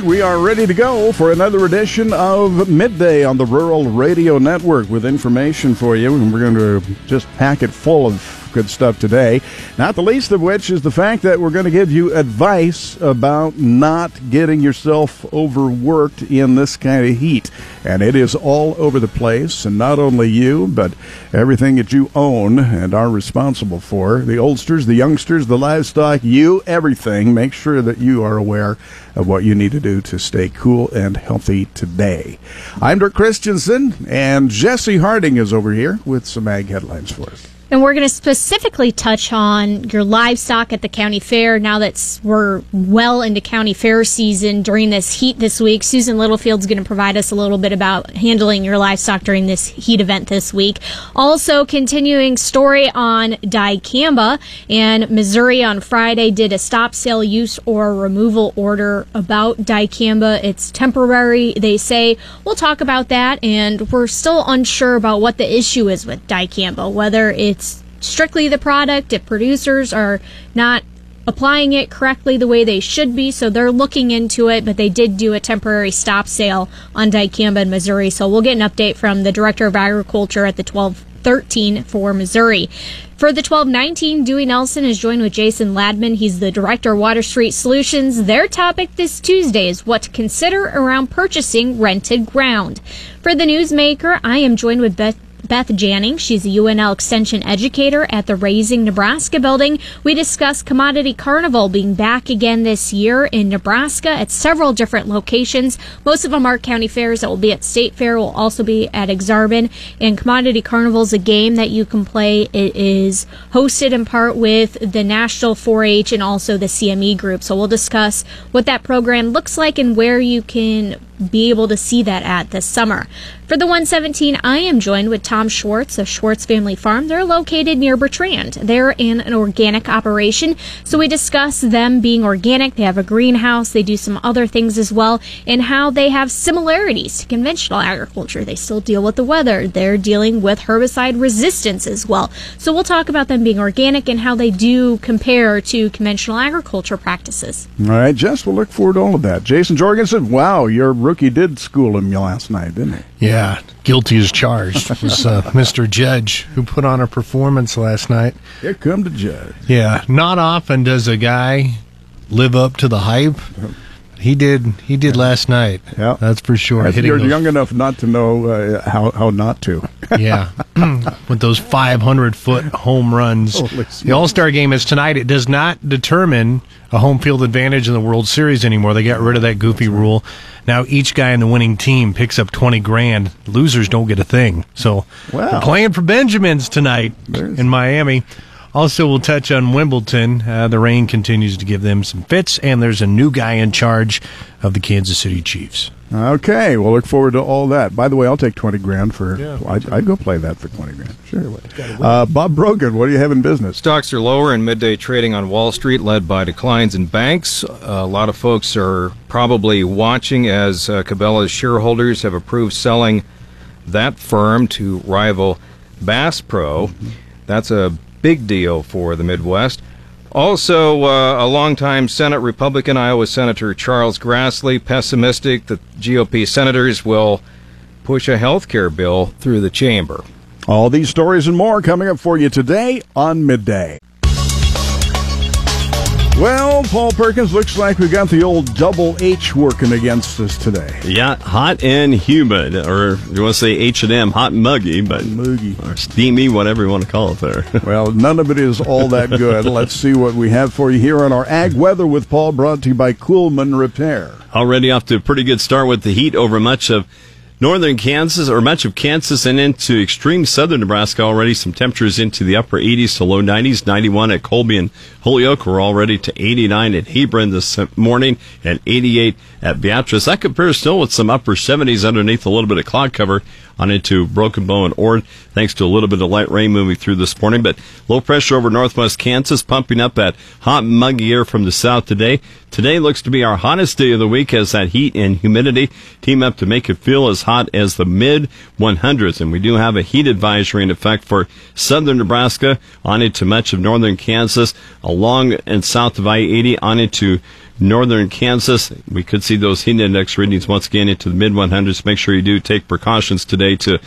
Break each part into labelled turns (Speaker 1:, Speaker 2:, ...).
Speaker 1: right, we are ready to go for another edition of Midday on the Rural Radio Network with information for you. And we're going to just pack it full of good stuff today. Not the least of which is the fact that we're going to give you advice about not getting yourself overworked in this kind of heat. And it is all over the place, and not only you, but everything that you own and are responsible for the oldsters, the youngsters, the livestock, you, everything. Make sure that you are aware of what you need to do to stay cool and healthy today. I'm Dirk Christensen, and Jesse Harding is over here with some ag headlines for us.
Speaker 2: And we're going to specifically touch on your livestock at the county fair now that we're well into county fair season during this heat this week. Susan Littlefield's going to provide us a little bit about handling your livestock during this heat event this week. Also, continuing story on dicamba and Missouri on Friday did a stop sale use or removal order about dicamba. It's temporary, they say. We'll talk about that, and we're still unsure about what the issue is with dicamba, whether it's strictly the product, if producers are not applying it correctly the way they should be, so they're looking into it, but they did do a temporary stop sale on dicamba in Missouri. So we'll get an update from the Director of Agriculture at the 1213 for Missouri. For the 1219, Dewey Nelson is joined with Jason Ladman. He's the Director of Water Street Solutions. Their topic this Tuesday is what to consider around purchasing rented ground. For the newsmaker, I am joined with Beth Beth Janning. She's a UNL Extension educator at the Raising Nebraska building. We discuss Commodity Carnival being back again this year in Nebraska at several different locations. Most of them are county fairs that will be at State Fair, will also be at Aksarben. And Commodity Carnival is a game that you can play. It is hosted in part with the National 4 H and also the CME group. So we'll discuss what that program looks like and where you can be able to see that at this summer. For the 117, I am joined with Tom Schwartz of Schwartz Family Farm. They're located near Bertrand. They're in an organic operation, so we discuss them being organic. They have a greenhouse, they do some other things as well, and how they have similarities to conventional agriculture. They still deal with the weather, they're dealing with herbicide resistance as well. So we'll talk about them being organic and how they do compare to conventional agriculture practices.
Speaker 1: All right, Jess, we'll look forward to all of that. Jason Jorgensen, wow, your rookie did school him last night, didn't he?
Speaker 3: Yeah, guilty as charged. It was uh, Mr. Judge who put on a performance last night.
Speaker 1: Here come the judge.
Speaker 3: Yeah, not often does a guy live up to the hype. He did. He did last night.
Speaker 1: Yeah,
Speaker 3: that's for sure.
Speaker 1: You're those... young enough not to know uh, how how not to.
Speaker 3: yeah, with those 500 foot home runs. The All Star game is tonight. It does not determine a home field advantage in the World Series anymore. They got rid of that goofy rule. Now each guy in the winning team picks up 20 grand. Losers don't get a thing. So wow. we're playing for Benjamins tonight There's... in Miami. Also, we'll touch on Wimbledon. Uh, the rain continues to give them some fits, and there's a new guy in charge of the Kansas City Chiefs.
Speaker 1: Okay, we'll look forward to all that. By the way, I'll take twenty grand for. Yeah. I'd, I'd, go play that for twenty grand. Sure. Uh, Bob Brogan, what do you have in business?
Speaker 4: Stocks are lower in midday trading on Wall Street, led by declines in banks. Uh, a lot of folks are probably watching as uh, Cabela's shareholders have approved selling that firm to rival Bass Pro. Mm-hmm. That's a big deal for the Midwest. Also, uh, a longtime Senate Republican, Iowa Senator Charles Grassley, pessimistic that GOP senators will push a health care bill through the chamber.
Speaker 1: All these stories and more coming up for you today on Midday. Well, Paul Perkins, looks like we got the old double H working against us today.
Speaker 5: Yeah, hot and humid, or you want to say H and M, hot and muggy, but
Speaker 1: muggy
Speaker 5: or steamy, whatever you want to call it. There.
Speaker 1: well, none of it is all that good. Let's see what we have for you here on our Ag Weather with Paul, brought to you by Coolman Repair.
Speaker 5: Already off to a pretty good start with the heat over much of northern Kansas or much of Kansas and into extreme southern Nebraska already. Some temperatures into the upper 80s to low 90s. 91 at Colby and Holyoke. We're already to 89 at Hebron this morning and 88 at Beatrice. That compares still with some upper 70s underneath a little bit of cloud cover on into Broken Bow and Ord, thanks to a little bit of light rain moving through this morning. But low pressure over northwest Kansas, pumping up that hot, muggy air from the south today. Today looks to be our hottest day of the week as that heat and humidity team up to make it feel as hot as the mid 100s. And we do have a heat advisory in effect for southern Nebraska on into much of northern Kansas, along and south of I 80 on into northern Kansas. We could see those heat index readings once again into the mid 100s. Make sure you do take precautions today to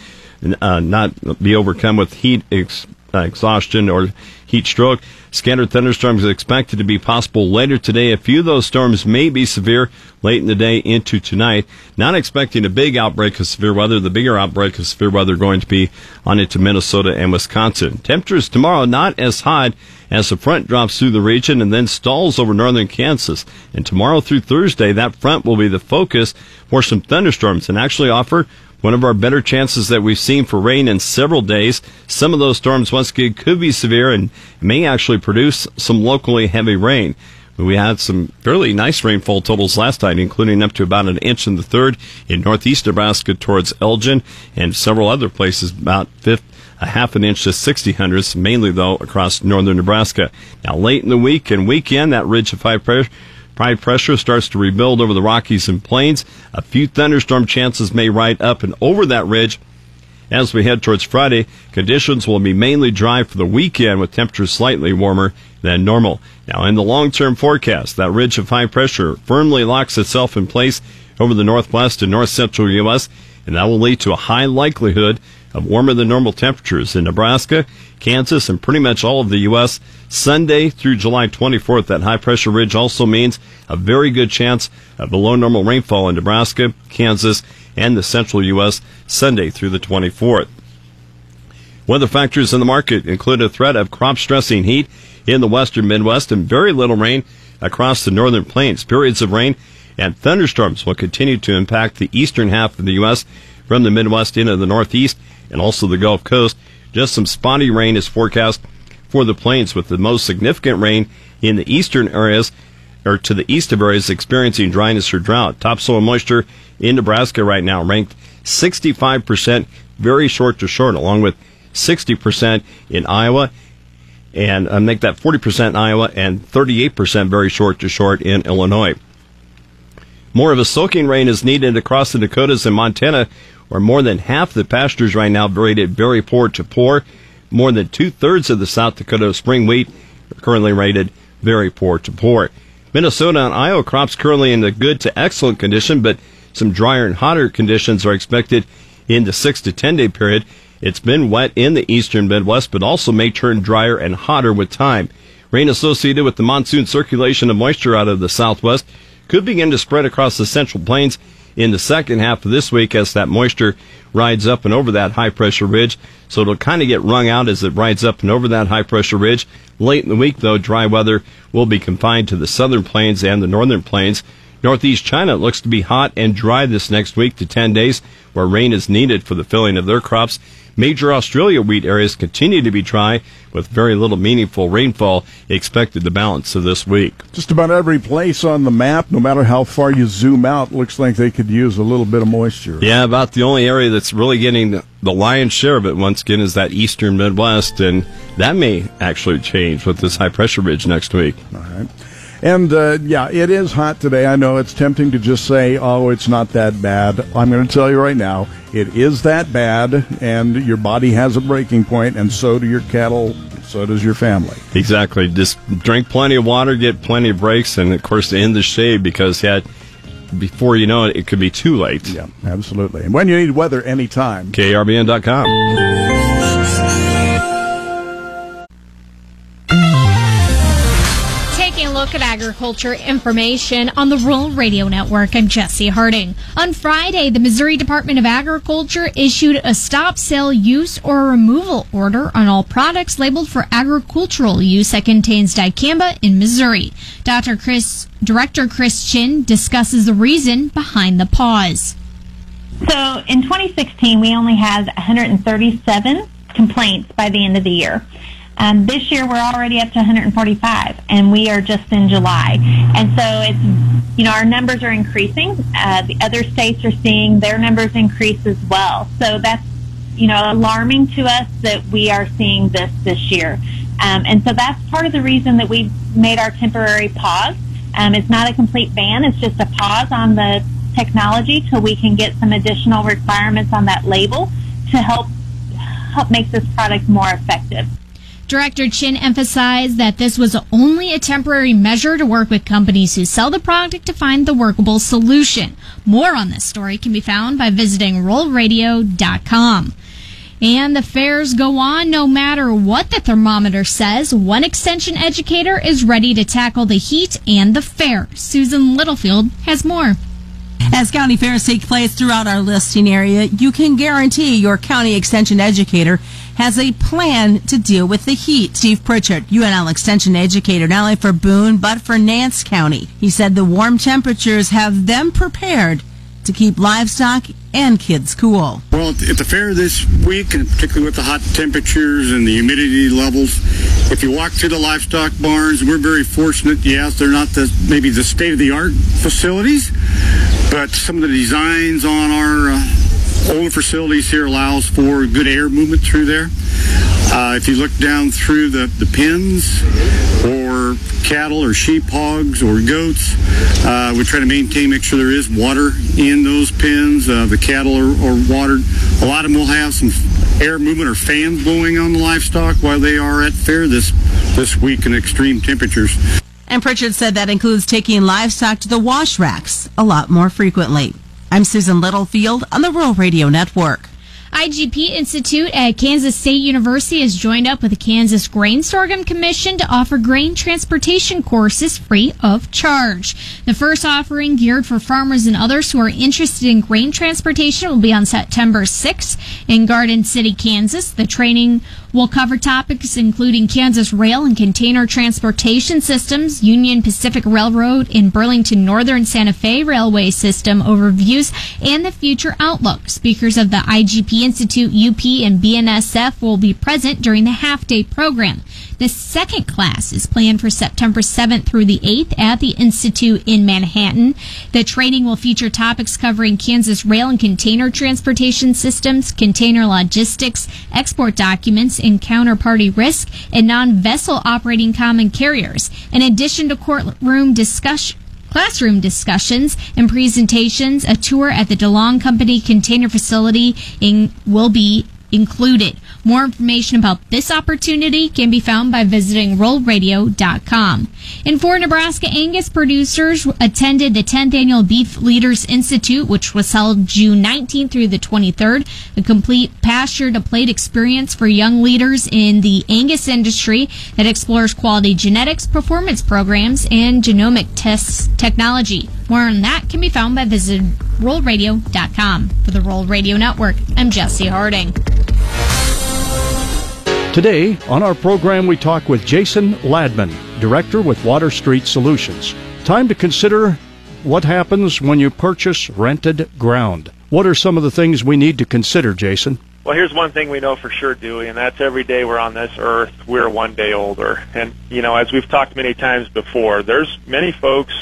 Speaker 5: uh, not be overcome with heat ex- uh, exhaustion or heat stroke. Scattered thunderstorms are expected to be possible later today. A few of those storms may be severe late in the day into tonight. Not expecting a big outbreak of severe weather. The bigger outbreak of severe weather going to be on into Minnesota and Wisconsin. Temperatures tomorrow not as hot as the front drops through the region and then stalls over northern Kansas. And tomorrow through Thursday, that front will be the focus for some thunderstorms and actually offer one of our better chances that we've seen for rain in several days. Some of those storms, once again, could be severe and may actually produce some locally heavy rain. We had some fairly nice rainfall totals last night, including up to about an inch in the third in northeast Nebraska towards Elgin and several other places about fifth, a half an inch to 60 hundredths, mainly though across northern Nebraska. Now late in the week and weekend, that ridge of high pressure High pressure starts to rebuild over the Rockies and Plains. A few thunderstorm chances may ride up and over that ridge. As we head towards Friday, conditions will be mainly dry for the weekend with temperatures slightly warmer than normal. Now, in the long term forecast, that ridge of high pressure firmly locks itself in place over the northwest and north central U.S., and that will lead to a high likelihood of warmer than normal temperatures in Nebraska, Kansas, and pretty much all of the U.S. Sunday through July 24th. That high pressure ridge also means a very good chance of below normal rainfall in Nebraska, Kansas, and the central U.S. Sunday through the 24th. Weather factors in the market include a threat of crop stressing heat in the western Midwest and very little rain across the northern plains. Periods of rain and thunderstorms will continue to impact the eastern half of the U.S. from the Midwest into the Northeast and also the Gulf Coast. Just some spotty rain is forecast for the plains with the most significant rain in the eastern areas or to the east of areas experiencing dryness or drought. Topsoil moisture in Nebraska right now ranked 65% very short to short, along with 60% in Iowa, and uh, make that 40% in Iowa and 38% very short to short in Illinois. More of a soaking rain is needed across the Dakotas and Montana, where more than half the pastures right now rated very poor to poor. More than two thirds of the South Dakota spring wheat are currently rated very poor to poor. Minnesota and Iowa crops currently in the good to excellent condition, but some drier and hotter conditions are expected in the six to ten day period. It's been wet in the eastern Midwest, but also may turn drier and hotter with time. Rain associated with the monsoon circulation of moisture out of the southwest could begin to spread across the central plains in the second half of this week as that moisture rides up and over that high pressure ridge. So it'll kind of get wrung out as it rides up and over that high pressure ridge. Late in the week, though, dry weather will be confined to the southern plains and the northern plains. Northeast China looks to be hot and dry this next week to 10 days, where rain is needed for the filling of their crops. Major Australia wheat areas continue to be dry with very little meaningful rainfall expected the balance of this week.
Speaker 1: Just about every place on the map, no matter how far you zoom out, looks like they could use a little bit of moisture.
Speaker 5: Yeah, about the only area that's really getting the lion's share of it once again is that eastern Midwest, and that may actually change with this high pressure ridge next week.
Speaker 1: All right. And uh, yeah, it is hot today. I know it's tempting to just say, oh, it's not that bad. I'm going to tell you right now, it is that bad, and your body has a breaking point, and so do your cattle, so does your family.
Speaker 5: Exactly. Just drink plenty of water, get plenty of breaks, and of course, in the shade because yeah, before you know it, it could be too late.
Speaker 1: Yeah, absolutely. And when you need weather, anytime.
Speaker 2: KRVN.com. at agriculture information on the Rural Radio Network. I'm Jesse Harding. On Friday, the Missouri Department of Agriculture issued a stop sale use or removal order on all products labeled for agricultural use that contains dicamba in Missouri. Dr. Chris, Director Chris Chinn discusses the reason behind the pause.
Speaker 6: So in 2016, we only had 137 complaints by the end of the year. Um, this year we're already up to 145, and we are just in July. And so it's, you know, our numbers are increasing. Uh, the other states are seeing their numbers increase as well. So that's, you know, alarming to us that we are seeing this this year. Um, and so that's part of the reason that we made our temporary pause. Um, it's not a complete ban; it's just a pause on the technology till we can get some additional requirements on that label to help help make this product more effective.
Speaker 2: Director Chinn emphasized that this was only a temporary measure to work with companies who sell the product to find the workable solution. More on this story can be found by visiting ruralradio.com. And the fairs go on no matter what the thermometer says. One extension educator is ready to tackle the heat and the fair. Susan Littlefield has more.
Speaker 7: As county fairs take place throughout our listing area, you can guarantee your county extension educator has a plan to deal with the heat. Steve Pritchard, UNL extension educator, not only for Boone, but for Nance County. He said the warm temperatures have them prepared to keep livestock and kids cool.
Speaker 8: Well, at the fair this week, and particularly with the hot temperatures and the humidity levels, if you walk through the livestock barns, we're very fortunate. Yes, they're not the maybe the state of the art facilities, but some of the designs on our uh, older facilities here allows for good air movement through there. Uh, if you look down through the, the pens or cattle or sheep, hogs or goats, uh, we try to maintain, make sure there is water in those pens. Uh, the cattle are, are watered. A lot of them will have some air movement or fans blowing on the livestock while they are at fair this, this week in extreme temperatures.
Speaker 7: And Pritchard said that includes taking livestock to the wash racks a lot more frequently. I'm Susan Littlefield on the Rural Radio Network.
Speaker 2: IGP Institute at Kansas State University has joined up with the Kansas Grain Sorghum Commission to offer grain transportation courses free of charge. The first offering geared for farmers and others who are interested in grain transportation will be on September 6th in Garden City, Kansas. The training will cover topics including Kansas rail and container transportation systems, Union Pacific Railroad in Burlington Northern Santa Fe Railway System overviews, and the future outlook. Speakers of the IGP Institute, UP, and BNSF will be present during the half day program. The second class is planned for September 7th through the 8th at the Institute in Manhattan. The training will feature topics covering Kansas rail and container transportation systems, container logistics, export documents, and counterparty risk, and non-vessel operating common carriers. In addition to courtroom discussion, classroom discussions and presentations, a tour at the DeLong Company container facility in, will be included. More information about this opportunity can be found by visiting ruralradio.com. In four Nebraska Angus producers attended the 10th annual Beef Leaders Institute, which was held June 19th through the 23rd, a complete pasture to plate experience for young leaders in the Angus industry that explores quality genetics, performance programs, and genomic tests technology. More on that can be found by visiting ruralradio.com. For the Rural Radio Network, I'm Jesse Harding.
Speaker 1: Today, on our program, we talk with Jason Ladman, Director with Water Street Solutions. Time to consider what happens when you purchase rented ground. What are some of the things we need to consider, Jason?
Speaker 9: Well, here's one thing we know for sure, Dewey, and that's every day we're on this earth, we're one day older. And, you know, as we've talked many times before, there's many folks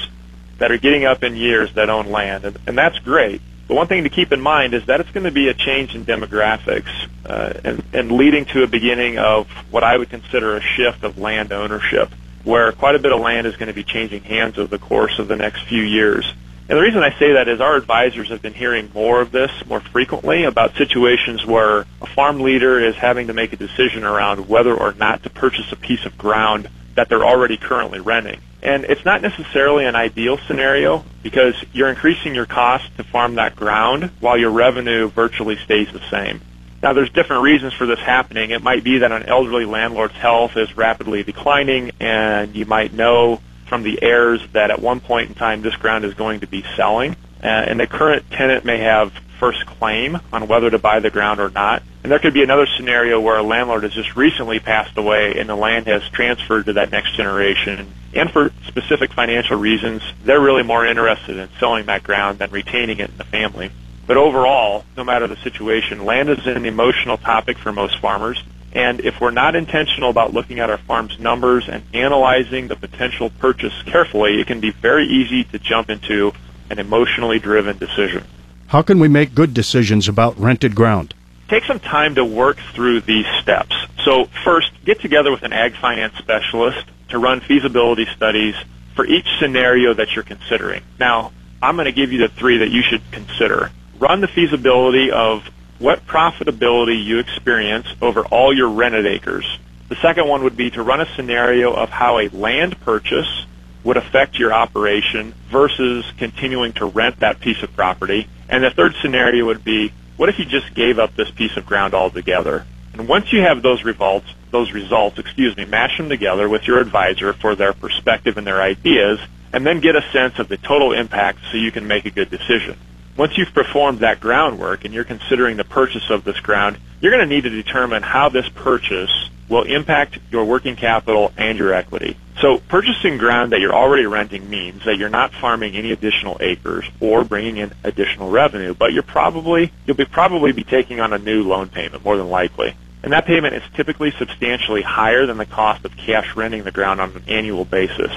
Speaker 9: that are getting up in years that own land, and, and that's great. But one thing to keep in mind is that it's going to be a change in demographics uh, and, and leading to a beginning of what I would consider a shift of land ownership, where quite a bit of land is going to be changing hands over the course of the next few years. And the reason I say that is our advisors have been hearing more of this more frequently about situations where a farm leader is having to make a decision around whether or not to purchase a piece of ground that they're already currently renting. And it's not necessarily an ideal scenario because you're increasing your cost to farm that ground while your revenue virtually stays the same. Now, there's different reasons for this happening. It might be that an elderly landlord's health is rapidly declining, and you might know from the heirs that at one point in time this ground is going to be selling, uh, and the current tenant may have first claim on whether to buy the ground or not. And there could be another scenario where a landlord has just recently passed away and the land has transferred to that next generation. And for specific financial reasons, they're really more interested in selling that ground than retaining it in the family. But overall, no matter the situation, land is an emotional topic for most farmers. And if we're not intentional about looking at our farm's numbers and analyzing the potential purchase carefully, it can be very easy to jump into an emotionally driven decision.
Speaker 1: How can we make good decisions about rented ground?
Speaker 9: Take some time to work through these steps. So first, get together with an ag finance specialist to run feasibility studies for each scenario that you're considering. Now, I'm going to give you the three that you should consider. Run the feasibility of what profitability you experience over all your rented acres. The second one would be to run a scenario of how a land purchase would affect your operation versus continuing to rent that piece of property. And the third scenario would be, what if you just gave up this piece of ground altogether? And once you have those results, those results, excuse me, mash them together with your advisor for their perspective and their ideas, and then get a sense of the total impact so you can make a good decision. Once you've performed that groundwork and you're considering the purchase of this ground, you're going to need to determine how this purchase will impact your working capital and your equity. So purchasing ground that you're already renting means that you're not farming any additional acres or bringing in additional revenue, but you're probably you'll be probably be taking on a new loan payment more than likely. And that payment is typically substantially higher than the cost of cash renting the ground on an annual basis.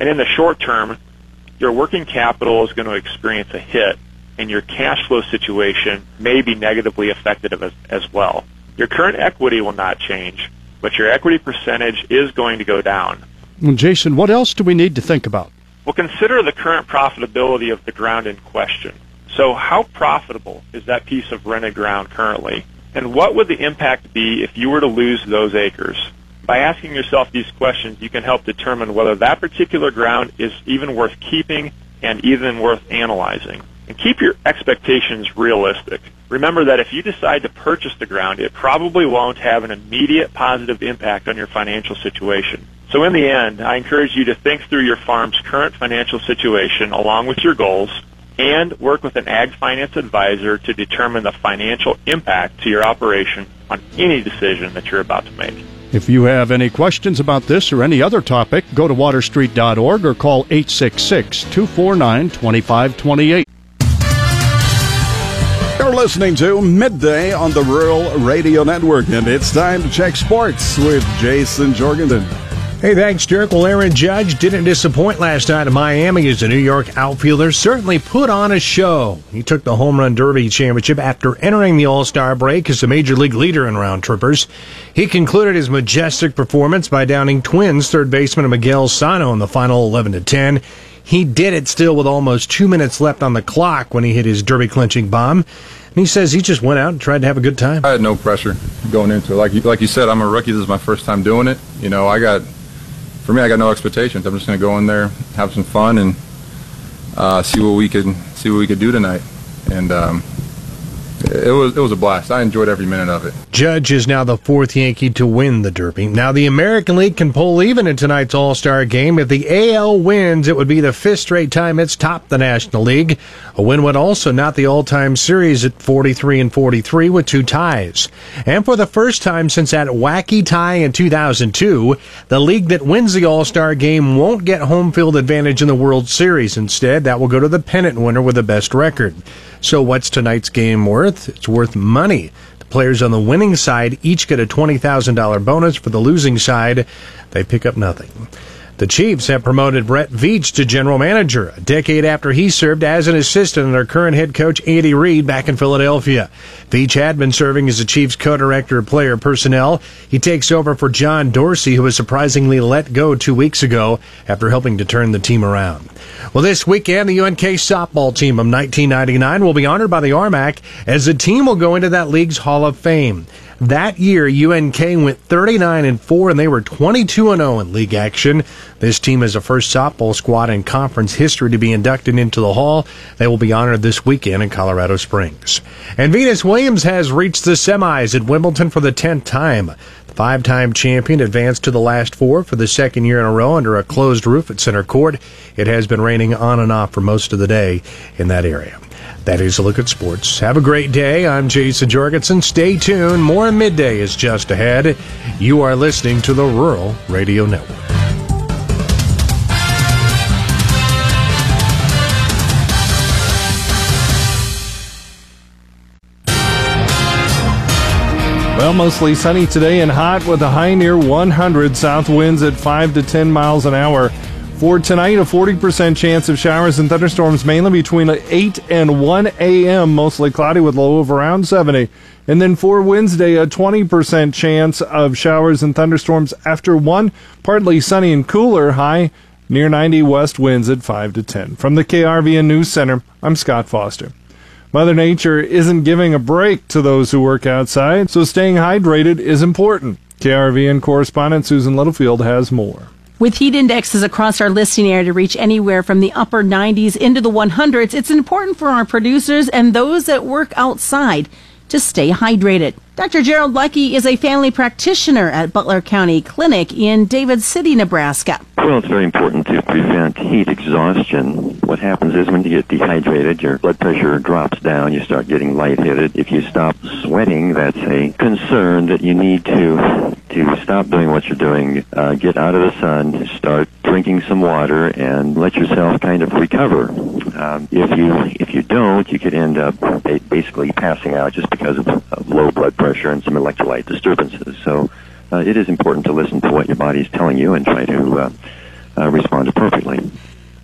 Speaker 9: And in the short term, your working capital is going to experience a hit and your cash flow situation may be negatively affected as, as well. Your current equity will not change, but your equity percentage is going to go down.
Speaker 1: Well, Jason, what else do we need to think about?
Speaker 9: Well, consider the current profitability of the ground in question. So how profitable is that piece of rented ground currently? And what would the impact be if you were to lose those acres? By asking yourself these questions, you can help determine whether that particular ground is even worth keeping and even worth analyzing. And keep your expectations realistic. Remember that if you decide to purchase the ground, it probably won't have an immediate positive impact on your financial situation. So in the end, I encourage you to think through your farm's current financial situation along with your goals and work with an ag finance advisor to determine the financial impact to your operation on any decision that you're about to make.
Speaker 1: If you have any questions about this or any other topic, go to waterstreet.org or call 866 249 2528. You're listening to Midday on the Rural Radio Network, and it's time to check sports with Jason Jorgensen.
Speaker 3: Hey, thanks, Dirk. Well, Aaron Judge didn't disappoint last night in Miami as the New York outfielder certainly put on a show. He took the Home Run Derby championship after entering the All Star break as the major league leader in round trippers. He concluded his majestic performance by downing Twins third baseman Miguel Sano in the final 11 to 10. He did it still with almost two minutes left on the clock when he hit his derby clinching bomb. And he says he just went out and tried to have a good time.
Speaker 10: I had no pressure going into it. Like you, like you said, I'm a rookie. This is my first time doing it. You know, I got for me, I got no expectations. I'm just going to go in there, have some fun, and uh, see what we could see what we could do tonight. And um, it was it was a blast. I enjoyed every minute of it.
Speaker 3: Judge is now the fourth Yankee to win the Derby. Now the American League can pull even in tonight's All Star game. If the AL wins, it would be the fifth straight time it's topped the National League. A win would also not the all time series at 43 and 43 with two ties. And for the first time since that wacky tie in 2002, the league that wins the All Star game won't get home field advantage in the World Series. Instead, that will go to the pennant winner with the best record. So what's tonight's game worth? It's worth money. The players on the winning side each get a $20,000 bonus. For the losing side, they pick up nothing. The Chiefs have promoted Brett Veach to general manager a decade after he served as an assistant under current head coach Andy Reid back in Philadelphia. Veach had been serving as the Chiefs co-director of player personnel. He takes over for John Dorsey, who was surprisingly let go two weeks ago after helping to turn the team around. Well, this weekend, the UNK softball team of 1999 will be honored by the RMAC as the team will go into that league's Hall of Fame. That year, UNK went 39 and 4 and they were 22 and 0 in league action. This team is the first softball squad in conference history to be inducted into the hall. They will be honored this weekend in Colorado Springs. And Venus Williams has reached the semis at Wimbledon for the 10th time. The five-time champion advanced to the last four for the second year in a row under a closed roof at center court. It has been raining on and off for most of the day in that area. That is a look at sports. Have a great day. I'm Jason Jorgensen. Stay tuned. More midday is just ahead. You are listening to the Rural Radio Network.
Speaker 11: Well, mostly sunny today and hot with a high near 100. South winds at 5 to 10 miles an hour. For tonight, a 40% chance of showers and thunderstorms mainly between 8 and 1 a.m., mostly cloudy with low of around 70. And then for Wednesday, a 20% chance of showers and thunderstorms after 1, partly sunny and cooler, high near 90 west winds at 5 to 10. From the KRVN News Center, I'm Scott Foster. Mother Nature isn't giving a break to those who work outside, so staying hydrated is important. KRVN correspondent Susan Littlefield has more.
Speaker 7: With heat indexes across our listing area to reach anywhere from the upper 90s into the 100s, it's important for our producers and those that work outside to stay hydrated. Dr. Gerald Luckey is a family practitioner at Butler County Clinic in David City, Nebraska.
Speaker 12: Well, it's very important to prevent heat exhaustion. What happens is when you get dehydrated, your blood pressure drops down, you start getting lightheaded. If you stop sweating, that's a concern that you need to to stop doing what you're doing, uh, get out of the sun, start drinking some water, and let yourself kind of recover. Um, if you if you don't, you could end up basically passing out just because of, of low blood pressure and some electrolyte disturbances. So uh, it is important to listen to what your body is telling you and try to uh, uh, respond appropriately.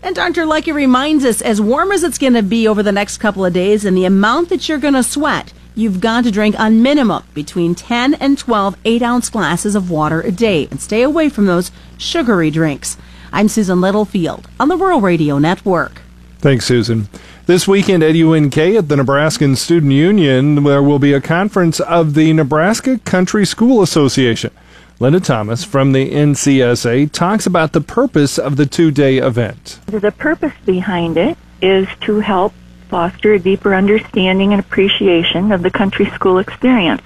Speaker 7: And Dr. Luckey reminds us, as warm as it's going to be over the next couple of days and the amount that you're going to sweat, you've got to drink a minimum between 10 and 12 8 ounce glasses of water a day and stay away from those sugary drinks. I'm Susan Littlefield on the Rural Radio Network.
Speaker 11: Thanks, Susan. This weekend at UNK at the Nebraskan Student Union, there will be a conference of the Nebraska Country School Association. Linda Thomas from the NCSA talks about the purpose of the two day event.
Speaker 13: The purpose behind it is to help foster a deeper understanding and appreciation of the country school experience.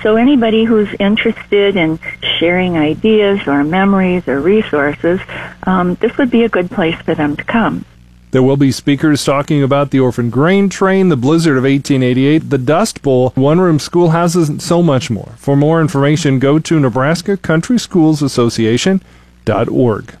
Speaker 13: So anybody who's interested in sharing ideas or memories or resources, um, this would be a good place for them to come.
Speaker 11: There will be speakers talking about the orphan grain train, the blizzard of 1888, the Dust Bowl, one room schoolhouses, and so much more. For more information, go to Nebraska Country Schools Association.org.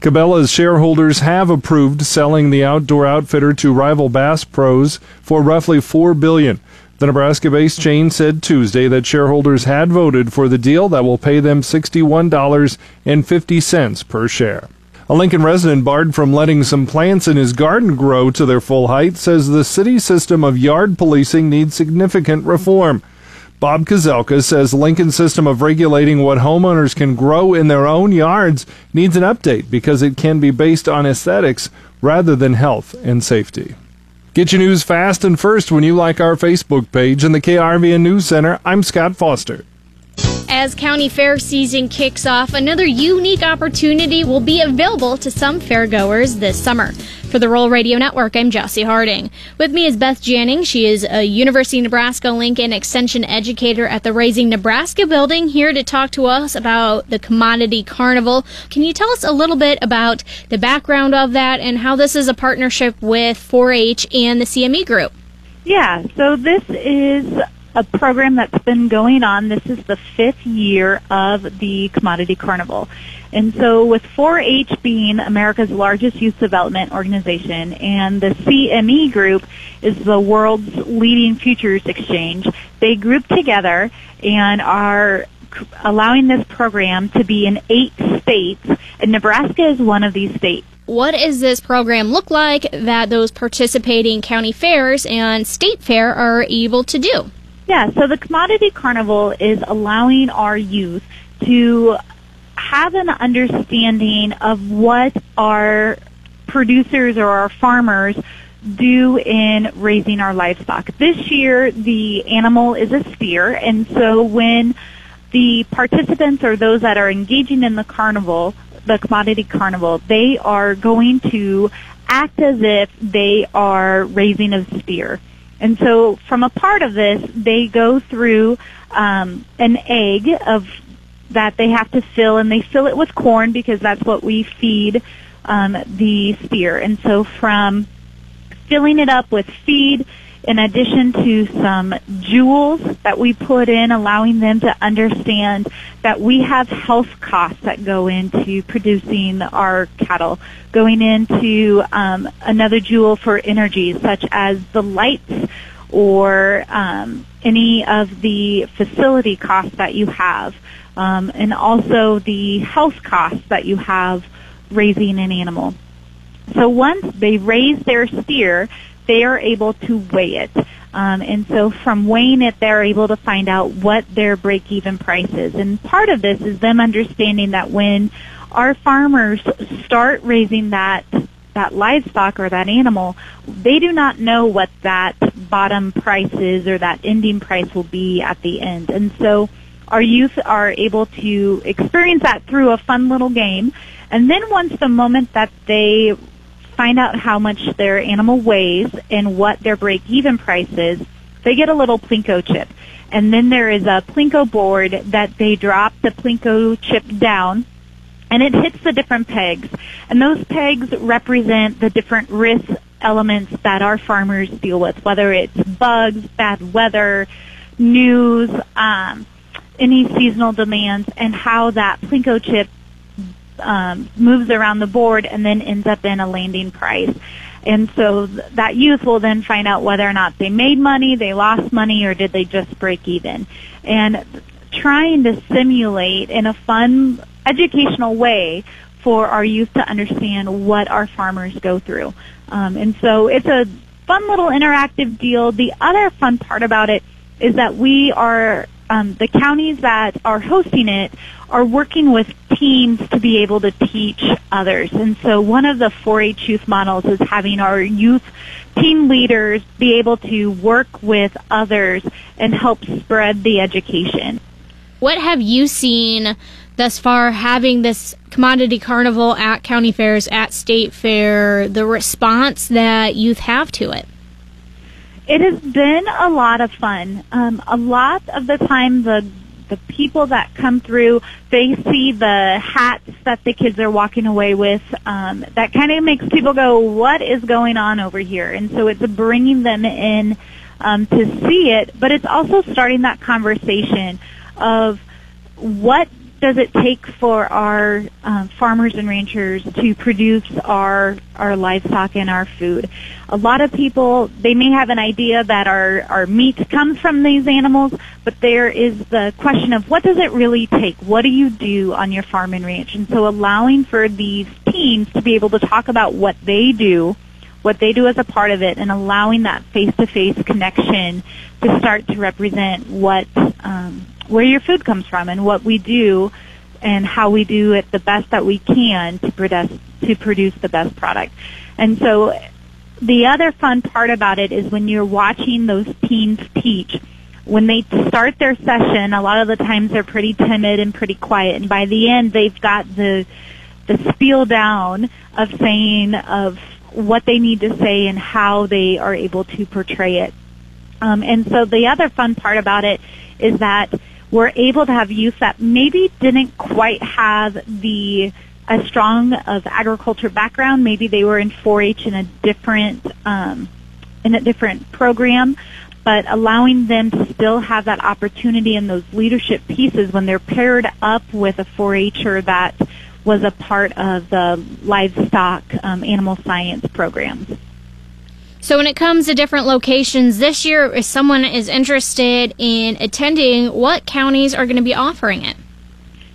Speaker 11: Cabela's shareholders have approved selling the outdoor outfitter to rival Bass Pros for roughly 4 billion. The Nebraska-based chain said Tuesday that shareholders had voted for the deal that will pay them $61.50 per share. A Lincoln resident barred from letting some plants in his garden grow to their full height says the city system of yard policing needs significant reform. Bob Kozelka says Lincoln's system of regulating what homeowners can grow in their own yards needs an update because it can be based on aesthetics rather than health and safety. Get your news fast and first when you like our Facebook page and the KRVN News Center. I'm Scott Foster.
Speaker 2: As county fair season kicks off, another unique opportunity will be available to some fairgoers this summer. For the Rural Radio Network, I'm Jesse Harding. With me is Beth Janning. She is a University of Nebraska Lincoln Extension educator at the Raising Nebraska building, here to talk to us about the Commodity Carnival. Can you tell us a little bit about the background of that and how this is a partnership with 4 H and the CME Group?
Speaker 14: Yeah, so this is a program that's been going on. This is the fifth year of the Commodity Carnival. And so with 4-H being America's largest youth development organization and the CME group is the world's leading futures exchange, they group together and are allowing this program to be in eight states and Nebraska is one of these states.
Speaker 2: What does this program look like that those participating county fairs and state fair are able to do?
Speaker 14: Yeah, so the Commodity Carnival is allowing our youth to have an understanding of what our producers or our farmers do in raising our livestock. This year, the animal is a steer, and so when the participants or those that are engaging in the carnival, the commodity carnival, they are going to act as if they are raising a steer. And so from a part of this, they go through um, an egg of that they have to fill, and they fill it with corn because that's what we feed um, the steer. And so from filling it up with feed, in addition to some jewels that we put in, allowing them to understand that we have health costs that go into producing our cattle, going into um, another jewel for energy, such as the lights or um, any of the facility costs that you have, um, and also the health costs that you have raising an animal. So once they raise their steer, they are able to weigh it. Um, and so from weighing it, they're able to find out what their break-even price is. And part of this is them understanding that when our farmers start raising that that livestock or that animal, they do not know what that bottom price is or that ending price will be at the end. And so our youth are able to experience that through a fun little game. And then once the moment that they find out how much their animal weighs and what their break-even price is, they get a little Plinko chip. And then there is a Plinko board that they drop the Plinko chip down and it hits the different pegs. And those pegs represent the different risk elements that our farmers deal with, whether it's bugs, bad weather, news, um, any seasonal demands, and how that Plinko chip um, moves around the board and then ends up in a landing price. And so th- that youth will then find out whether or not they made money, they lost money, or did they just break even. And trying to simulate in a fun, educational way for our youth to understand what our farmers go through. Um, and so it's a fun little interactive deal. The other fun part about it is that we are um, the counties that are hosting it are working with teams to be able to teach others. And so one of the 4-H youth models is having our youth team leaders be able to work with others and help spread the education.
Speaker 2: What have you seen thus far having this commodity carnival at county fairs, at state fair, the response that youth have to it?
Speaker 14: It has been a lot of fun. Um, a lot of the time, the the people that come through, they see the hats that the kids are walking away with. Um, that kind of makes people go, "What is going on over here?" And so it's bringing them in um, to see it, but it's also starting that conversation of what does it take for our um, farmers and ranchers to produce our our livestock and our food? A lot of people they may have an idea that our our meat comes from these animals, but there is the question of what does it really take? What do you do on your farm and ranch? And so allowing for these teams to be able to talk about what they do, what they do as a part of it, and allowing that face-to-face connection to start to represent what um, where your food comes from and what we do and how we do it the best that we can to produce to produce the best product. And so the other fun part about it is when you're watching those teens teach when they start their session, a lot of the times they're pretty timid and pretty quiet, and by the end, they've got the the spiel down of saying of what they need to say and how they are able to portray it. Um, and so the other fun part about it is that we're able to have youth that maybe didn't quite have the a strong of agriculture background. Maybe they were in 4-H in a different um, in a different program, but allowing them to still have that opportunity in those leadership pieces when they're paired up with a 4-H'er that was a part of the livestock um, animal science programs.
Speaker 2: So when it comes to different locations this year, if someone is interested in attending, what counties are going to be offering it?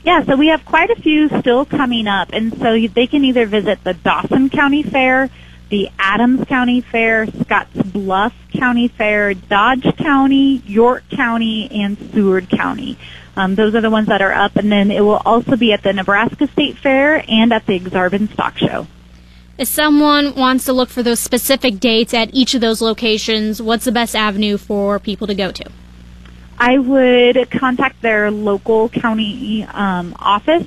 Speaker 14: Yeah, so we have quite a few still coming up, and so they can either visit the Dawson County Fair, the Adams County Fair, Scotts Bluff County Fair, Dodge County, York County, and Seward County. Um, those are the ones that are up, and then it will also be at the Nebraska State Fair and at the Aksarben Stock Show.
Speaker 2: If someone wants to look for those specific dates at each of those locations, what's the best avenue for people to go to?
Speaker 14: I would contact their local county um, office.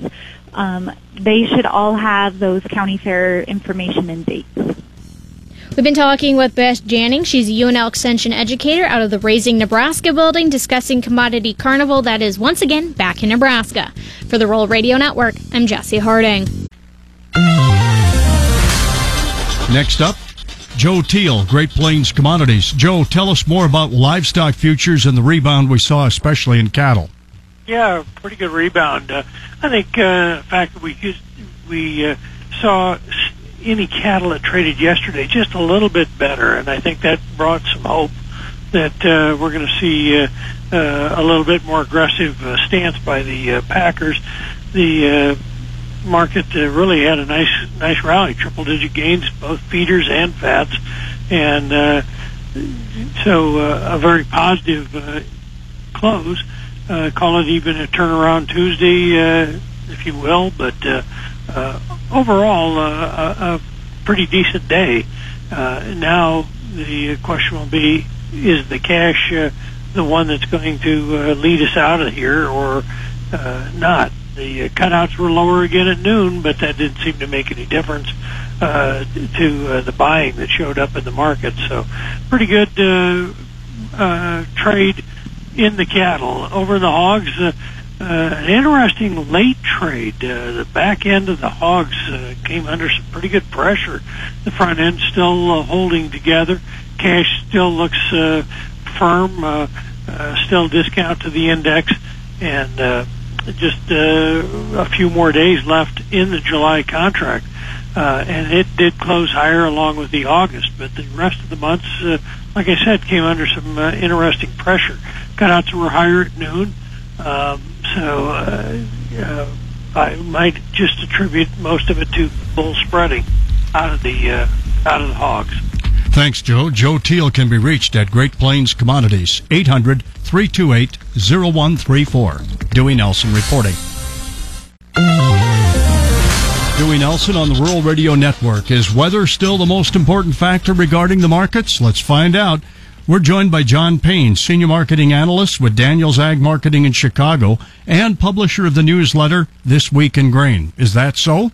Speaker 14: Um, they should all have those county fair information and dates.
Speaker 2: We've been talking with Beth Janning. She's a UNL Extension educator out of the Raising Nebraska building discussing Commodity Carnival that is once again back in Nebraska. For the Rural Radio Network, I'm Jesse Harding.
Speaker 15: Next up, Joe Teal, Great Plains Commodities. Joe, tell us more about livestock futures and the rebound we saw, especially in cattle.
Speaker 16: Yeah, pretty good rebound. Uh, I think, uh, in fact, we just, we uh, saw any cattle that traded yesterday just a little bit better, and I think that brought some hope that uh, we're going to see uh, uh, a little bit more aggressive uh, stance by the uh, Packers. The uh, market uh, really had a nice nice rally, triple digit gains, both feeders and fats, and uh, so uh, a very positive uh, close. Uh, call it even a turnaround Tuesday, uh, if you will, but uh, uh, overall uh, a, a pretty decent day. Uh, now the question will be: Is the cash uh, the one that's going to uh, lead us out of here or uh, not. The uh, cutouts were lower again at noon, but that didn't seem to make any difference uh, to uh, the buying that showed up in the market. So, pretty good uh, uh, trade in the cattle. Over in the hogs, uh, uh, an interesting late trade. Uh, the back end of the hogs uh, came under some pretty good pressure. The front end still uh, holding together. Cash still looks uh, firm. Uh, uh, still discount to the index, and uh, just uh, a few more days left in the July contract. Uh, and it did close higher along with the August, but the rest of the months, uh, like I said, came under some uh, interesting pressure. Cutouts were higher at noon, um, so uh, uh, I might just attribute most of it to bull spreading out of the uh, out of the hogs.
Speaker 15: Thanks, Joe. Joe Teal can be reached at Great Plains Commodities, 800 328 0134. Dewey Nelson reporting. Dewey Nelson on the Rural Radio Network. Is weather still the most important factor regarding the markets? Let's find out. We're joined by John Payne, Senior Marketing Analyst with Daniels Ag Marketing in Chicago and publisher of the newsletter This Week in Grain. Is that so?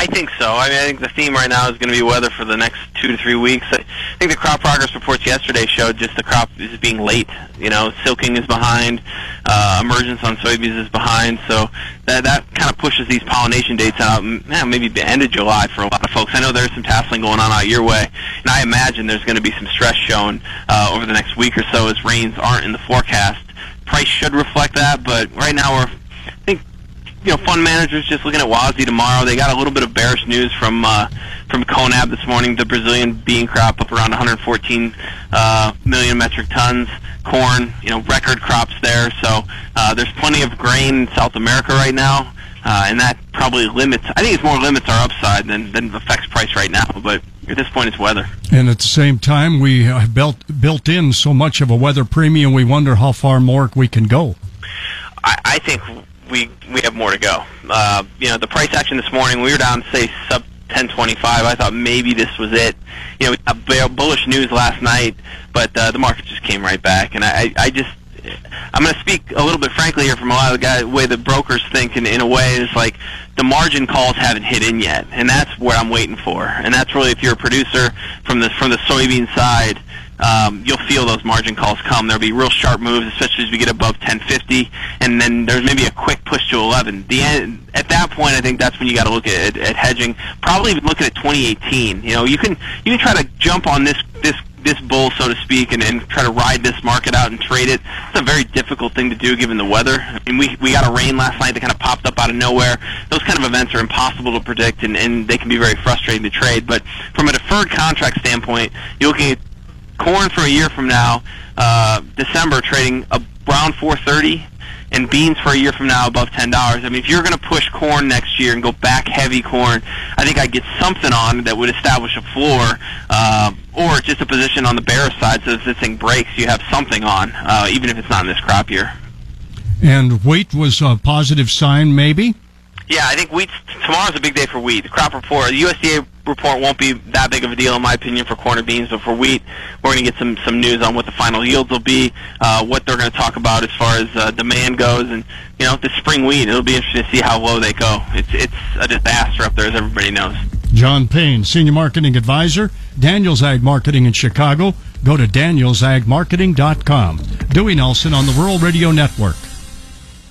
Speaker 17: I think so. I mean, I think the theme right now is going to be weather for the next two to three weeks. I think the crop progress reports yesterday showed just the crop is being late. You know, silking is behind, uh, emergence on soybeans is behind, so that that kind of pushes these pollination dates out. Man, maybe the end of July for a lot of folks. I know there's some tasseling going on out your way, and I imagine there's going to be some stress shown uh, over the next week or so as rains aren't in the forecast. Price should reflect that, but right now we're you know, fund managers just looking at WASDE tomorrow. They got a little bit of bearish news from uh, from Conab this morning. The Brazilian bean crop up around 114 uh, million metric tons. Corn, you know, record crops there. So uh, there's plenty of grain in South America right now, uh, and that probably limits. I think it's more limits our upside than than affects price right now. But at this point, it's weather.
Speaker 15: And at the same time, we have built built in so much of a weather premium. We wonder how far more we can go.
Speaker 17: I, I think we we have more to go. Uh, you know, the price action this morning, we were down say sub 1025. I thought maybe this was it. You know, we got bullish news last night, but uh, the market just came right back, and I I just. I'm going to speak a little bit frankly here from a lot of the guy, way the brokers think, in, in a way, it's like the margin calls haven't hit in yet, and that's what I'm waiting for. And that's really if you're a producer from the from the soybean side, um, you'll feel those margin calls come. There'll be real sharp moves, especially as we get above 1050, and then there's maybe a quick push to 11. The end, at that point, I think that's when you got to look at, at, hedging. Probably even looking at 2018. You know, you can you can try to jump on this this this bull, so to speak, and, and try to ride this market out and trade it. It's a very difficult thing to do given the weather. I mean, we we got a rain last night that kind of popped up out of nowhere. Those kind of events are impossible to predict, and, and they can be very frustrating to trade. But from a deferred contract standpoint, you're looking at corn for a year from now, uh, December trading around 430, and beans for a year from now above ten dollars. I mean, if you're going to push corn next year and go back heavy corn, I think I'd get something on that would establish a floor, uh, or just a position on the bearish side, so if this thing breaks, you have something on, uh, even if it's not in this crop year.
Speaker 15: And wheat was a positive sign, maybe.
Speaker 17: Yeah, I think wheat tomorrow's a big day for wheat. The crop report, the USDA report won't be that big of a deal in my opinion for corn and beans, but for wheat, we're going to get some some news on what the final yields will be, uh, what they're going to talk about as far as uh, demand goes, and you know the spring wheat. It'll be interesting to see how low they go. It's it's a disaster up there, as everybody knows.
Speaker 15: John Payne, Senior Marketing Advisor, Daniels Ag Marketing in Chicago. Go to danielsagmarketing.com. Dewey Nelson on the Rural Radio Network.